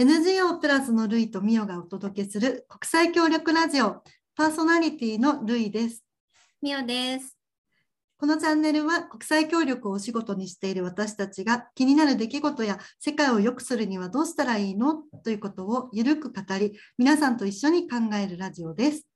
NGO プラスのルイとミオがお届けする国際協力ラジオパーソナリティのルイです。ミオです。このチャンネルは国際協力をお仕事にしている私たちが気になる出来事や世界を良くするにはどうしたらいいの？ということをゆるく語り皆さんと一緒に考えるラジオです。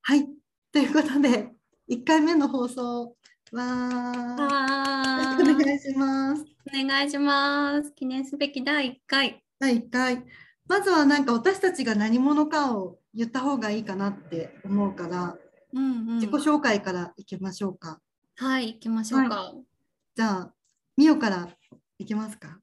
はい。ということで1回目の放送はあお願いします。お願いします。記念すべき第1回。第1回。まずはなんか私たちが何者かを言った方がいいかなって思うから、うんうん自己紹介からいきましょうか。はい、行きましょうか。じゃあ、ミオからいきますか。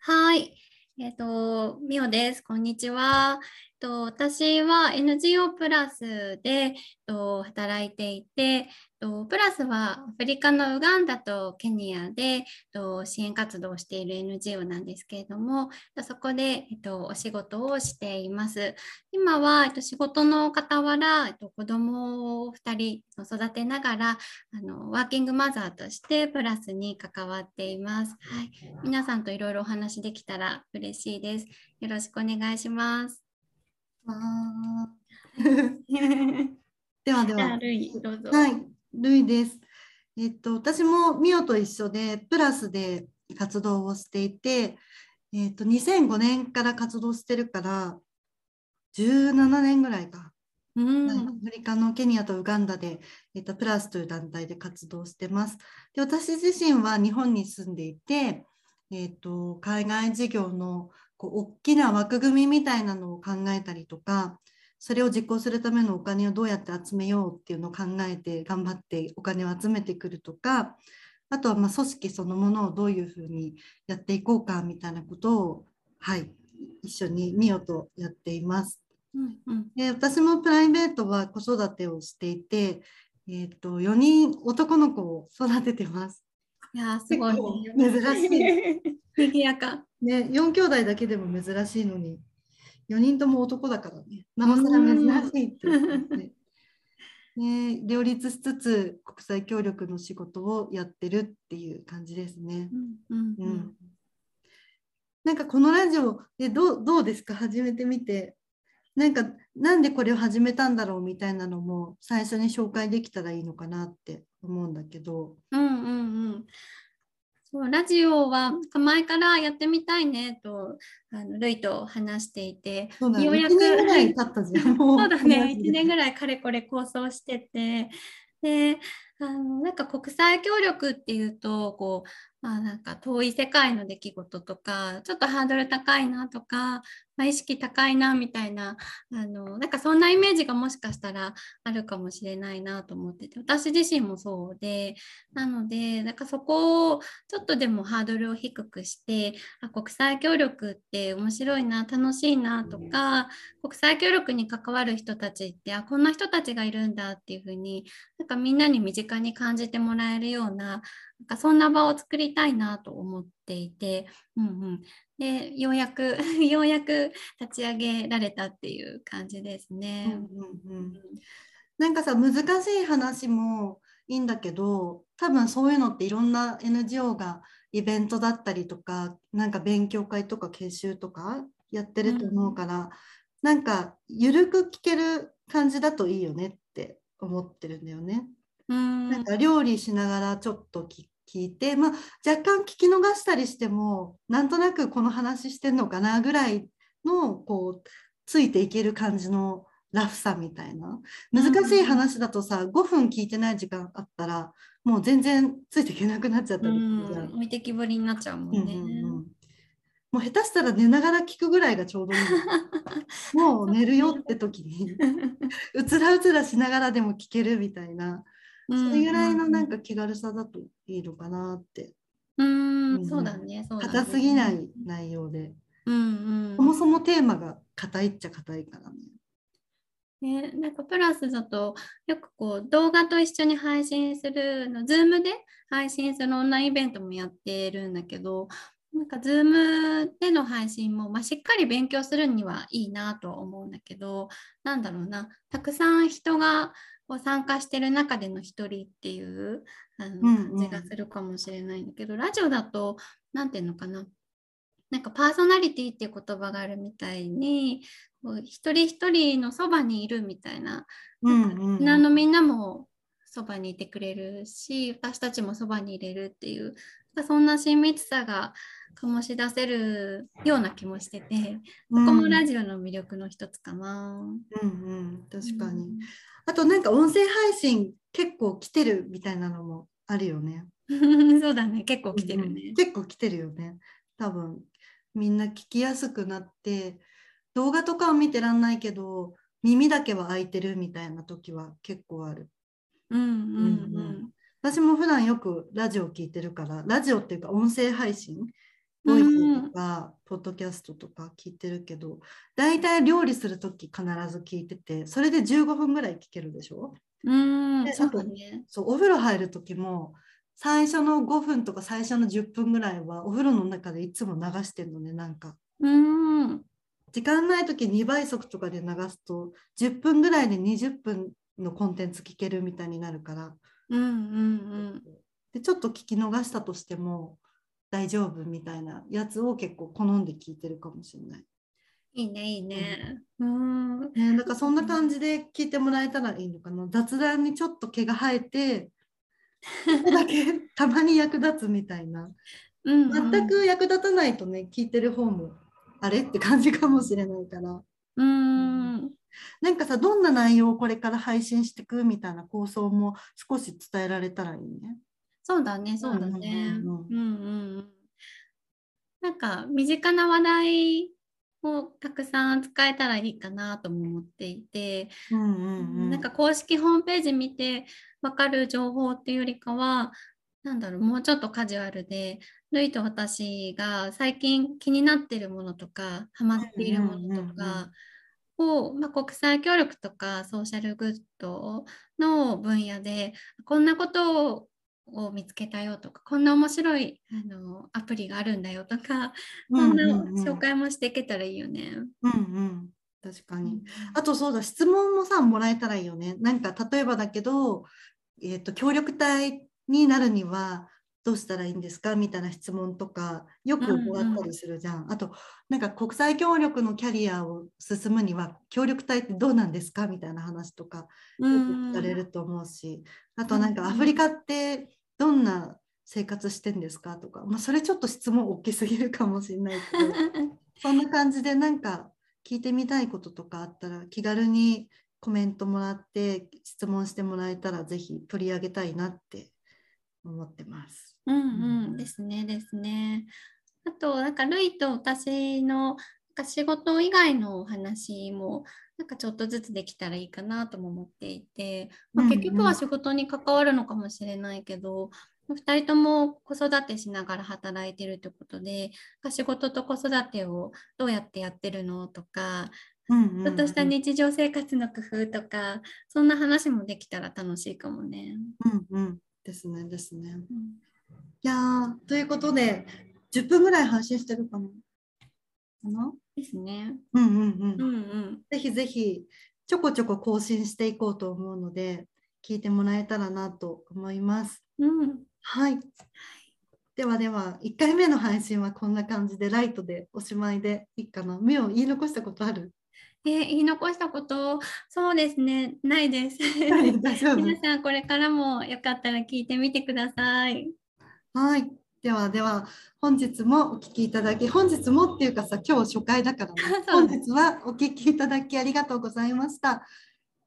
はい。えっ、と、ミオです。こんにちは。えっと私は NGO プラスで、えっと働いていて、とプラスはアフリカのウガンダとケニアで、と支援活動をしている NGO なんですけれども、えっとそこで、えっとお仕事をしています。今は、えっと仕事の傍ら、えっと子供を2人育てながらあの、ワーキングマザーとしてプラスに関わっています。はい、皆さんといろいろお話できたら嬉しいです。よろしくお願いします。わー ではでは、どうぞ。はい、ルイです。えっと、私もミオと一緒で、プラスで活動をしていて、えっと、2005年から活動してるから、17年ぐらいか。うん、アフリカのケニアとウガンダで、えっと、プラスという団体で活動してます。で私自身は日本に住んでいて、えっと、海外事業のこう大きな枠組みみたいなのを考えたりとか、それを実行するためのお金をどうやって集めようっていうのを考えて頑張ってお金を集めてくるとか、あとはまあ組織そのものをどういうふうにやっていこうかみたいなことを、はい、一緒にミオとやっています。うんうんで私もプライベートは子育てをしていて、えー、と4人男の子を育ててます。いやー、すごい、珍しい。賑やか。ね、4兄弟だけでも珍しいのに4人とも男だからね。なおさら珍しいっていうことで、ね、両立しつつ国際協力の仕事をやってるっていう感じですね。うんうんううん。ん、なんかこのラジオでどうどうですか？始めてみて。なんかなんでこれを始めたんだろうみたいなのも最初に紹介できたらいいのかなって思うんだけど。うんうんうん。そうラジオは前からやってみたいねとあのルイと話していてね、ようやく1年ぐらい経ったじゃん。も そうだね、1年ぐらい。らいかれこれ構想してて、で、あのなんか国際協力っていうと、こう、まあなんか遠い世界の出来事とか、ちょっとハードル高いなとか、まあ、意識高いなみたいな、あのなんかそんなイメージがもしかしたらあるかもしれないなと思ってて、私自身もそうで、なので、なんかそこをちょっとでもハードルを低くして、あ国際協力って面白いな、楽しいなとか、国際協力に関わる人たちってあこんな人たちがいるんだっていうふうになんかみんなに身近に感じてもらえるようななんかそんな場を作りたいなと思っていて、うんうん、でようやく ようやく立ち上げられたっていう感じですね。うんうんうんなんかさ難しい話もいいんだけど多分そういうのっていろんな NGO がイベントだったりとかなんか勉強会とか研修とかやってると思うから、なんか緩く聞ける感じだといいよねって思ってるんだよね。うん。なんか料理しながらちょっと聞聞いて、まあ、若干聞き逃したりしてもなんとなくこの話してんのかなぐらいのこうついていける感じのラフさみたいな。難しい話だとさ5分聞いてない時間あったらもう全然ついていけなくなっちゃったうり置いてきぼりになっちゃうもんね。うんうんうん。もう下手したら寝ながら聞くぐらいがちょうどいい。の もう寝るよって時に。うつらうつらしながらでも聞けるみたいなそれぐらいのなんか気軽さだといいのかなってうん、うんそうだね、そうだね。硬すぎない内容でうんうん。そもそもテーマが硬いっちゃ硬いからね。ね、なんかプラスだとよくこう動画と一緒に配信するの Zoom で配信するオンラインイベントもやってるんだけどなんか Zoom での配信も、まあ、しっかり勉強するにはいいなとは思うんだけどなんだろうな。たくさん人がこう参加してる中での一人っていうあのうんうん。感じがするかもしれないんだけど、ラジオだと何ていうのかな。なんかパーソナリティっていう言葉があるみたいにこう一人一人のそばにいるみたいな。うんうんみん。なのみんなもそばにいてくれるし私たちもそばにいれるっていうそんな親密さが醸し出せるような気もしててそこもラジオの魅力の一つかな。うんうん、確かに。あとなんか音声配信結構来てるみたいなのもあるよね。う んそうだね結構来てるねうん。結構来てるよね。多分みんな聞きやすくなって動画とかは見てらんないけど耳だけは開いてるみたいな時は結構ある。うんうんううん。ん私も普段よくラジオ聞いてるからラジオっていうか音声配信ボイスとか、ポッドキャストとか聞いてるけど大体料理する時必ず聞いててそれで15分ぐらい聞けるでしょ？うんでそうだね。そうお風呂入る時も最初の5分とか最初の10分ぐらいはお風呂の中でいつも流してるのねなんか。うん。時間ない時2倍速とかで流すと10分ぐらいで20分のコンテンツ聞けるみたいになるから。うんうんでちょっと聞き逃したとしても大丈夫みたいなやつを結構好んで聞いてるかもしれない。いいねいいね。うん。ね、だからそんな感じで聞いてもらえたらいいのかな。雑談にちょっと毛が生えてだけ たまに役立つみたいな。うん。全く役立たないとね聞いてる方もあれって感じかもしれないからうん。なんかさどんな内容をこれから配信していくみたいな構想も少し伝えられたらいいね。そうだねそうだね。ううんんうん。なんか身近な話題をたくさん使えたらいいかなとも思っていて、うんうんうん、なんか公式ホームページ見て分かる情報っていうよりかはなんだろうもうちょっとカジュアルでルイと私が最近気になってるものとかハマっているものとかを、まあ、国際協力とかソーシャルグッドの分野でこんなことをを見つけたよとかこんな面白いあのアプリがあるんだよとかそんな紹介もしていけたらいいよね。うんうん、確かに。あとそうだ質問もさもらえたらいいよね。なんか例えばだけど、えーと、協力隊になるにはどうしたらいいんですか？みたいな質問とかよくもらったりするじゃん。うんうん、あとなんか国際協力のキャリアを進むには協力隊ってどうなんですか？みたいな話とかよく聞かれると思うし、あとなんかアフリカってどんな生活してんですか？とか、まあ、それちょっと質問大きすぎるかもしれないけど そんな感じでなんか聞いてみたいこととかあったら気軽にコメントもらって質問してもらえたらぜひ取り上げたいなって思ってます。うんうんですねですね。あとなんかルイと私のなんか仕事以外のお話もなんかちょっとずつできたらいいかなとも思っていて、まあ、結局は仕事に関わるのかもしれないけど、うんうん、2人とも子育てしながら働いてるってことで仕事と子育てをどうやってやってるのとか、ちょっとした日常生活の工夫とかそんな話もできたら楽しいかもね。うんうん、ですねですね。うん、いやということで10分ぐらい配信してるかなかな？ですね。うんうんうん。うんうん、ぜひぜひちょこちょこ更新していこうと思うので聞いてもらえたらなと思います。うん、はい。ではでは1回目の配信はこんな感じでライトでおしまいでいいかな？目を言い残したことある？えー、言い残したことそうですねないです。皆さんこれからもよかったら聞いてみてください。はい。ではでは本日もお聞きいただき本日もっていうかさ今日初回だから、ね、本日はお聞きいただきありがとうございました。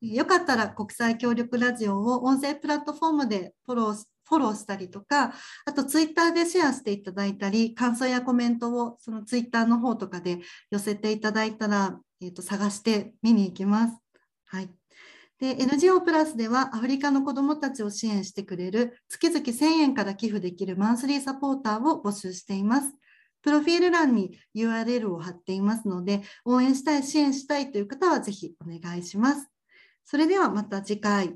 よかったら国際協力ラジオを音声プラットフォームでフォローフォローしたりとか、あとツイッターでシェアしていただいたり、感想やコメントをそのツイッターの方とかで寄せていただいたら、えー、と探して見に行きます。はい。で NGO プラスではアフリカの子どもたちを支援してくれる月々1000円から寄付できるマンスリーサポーターを募集しています。プロフィール欄に URL を貼っていますので、応援したい、支援したいという方はぜひお願いします。それではまた次回。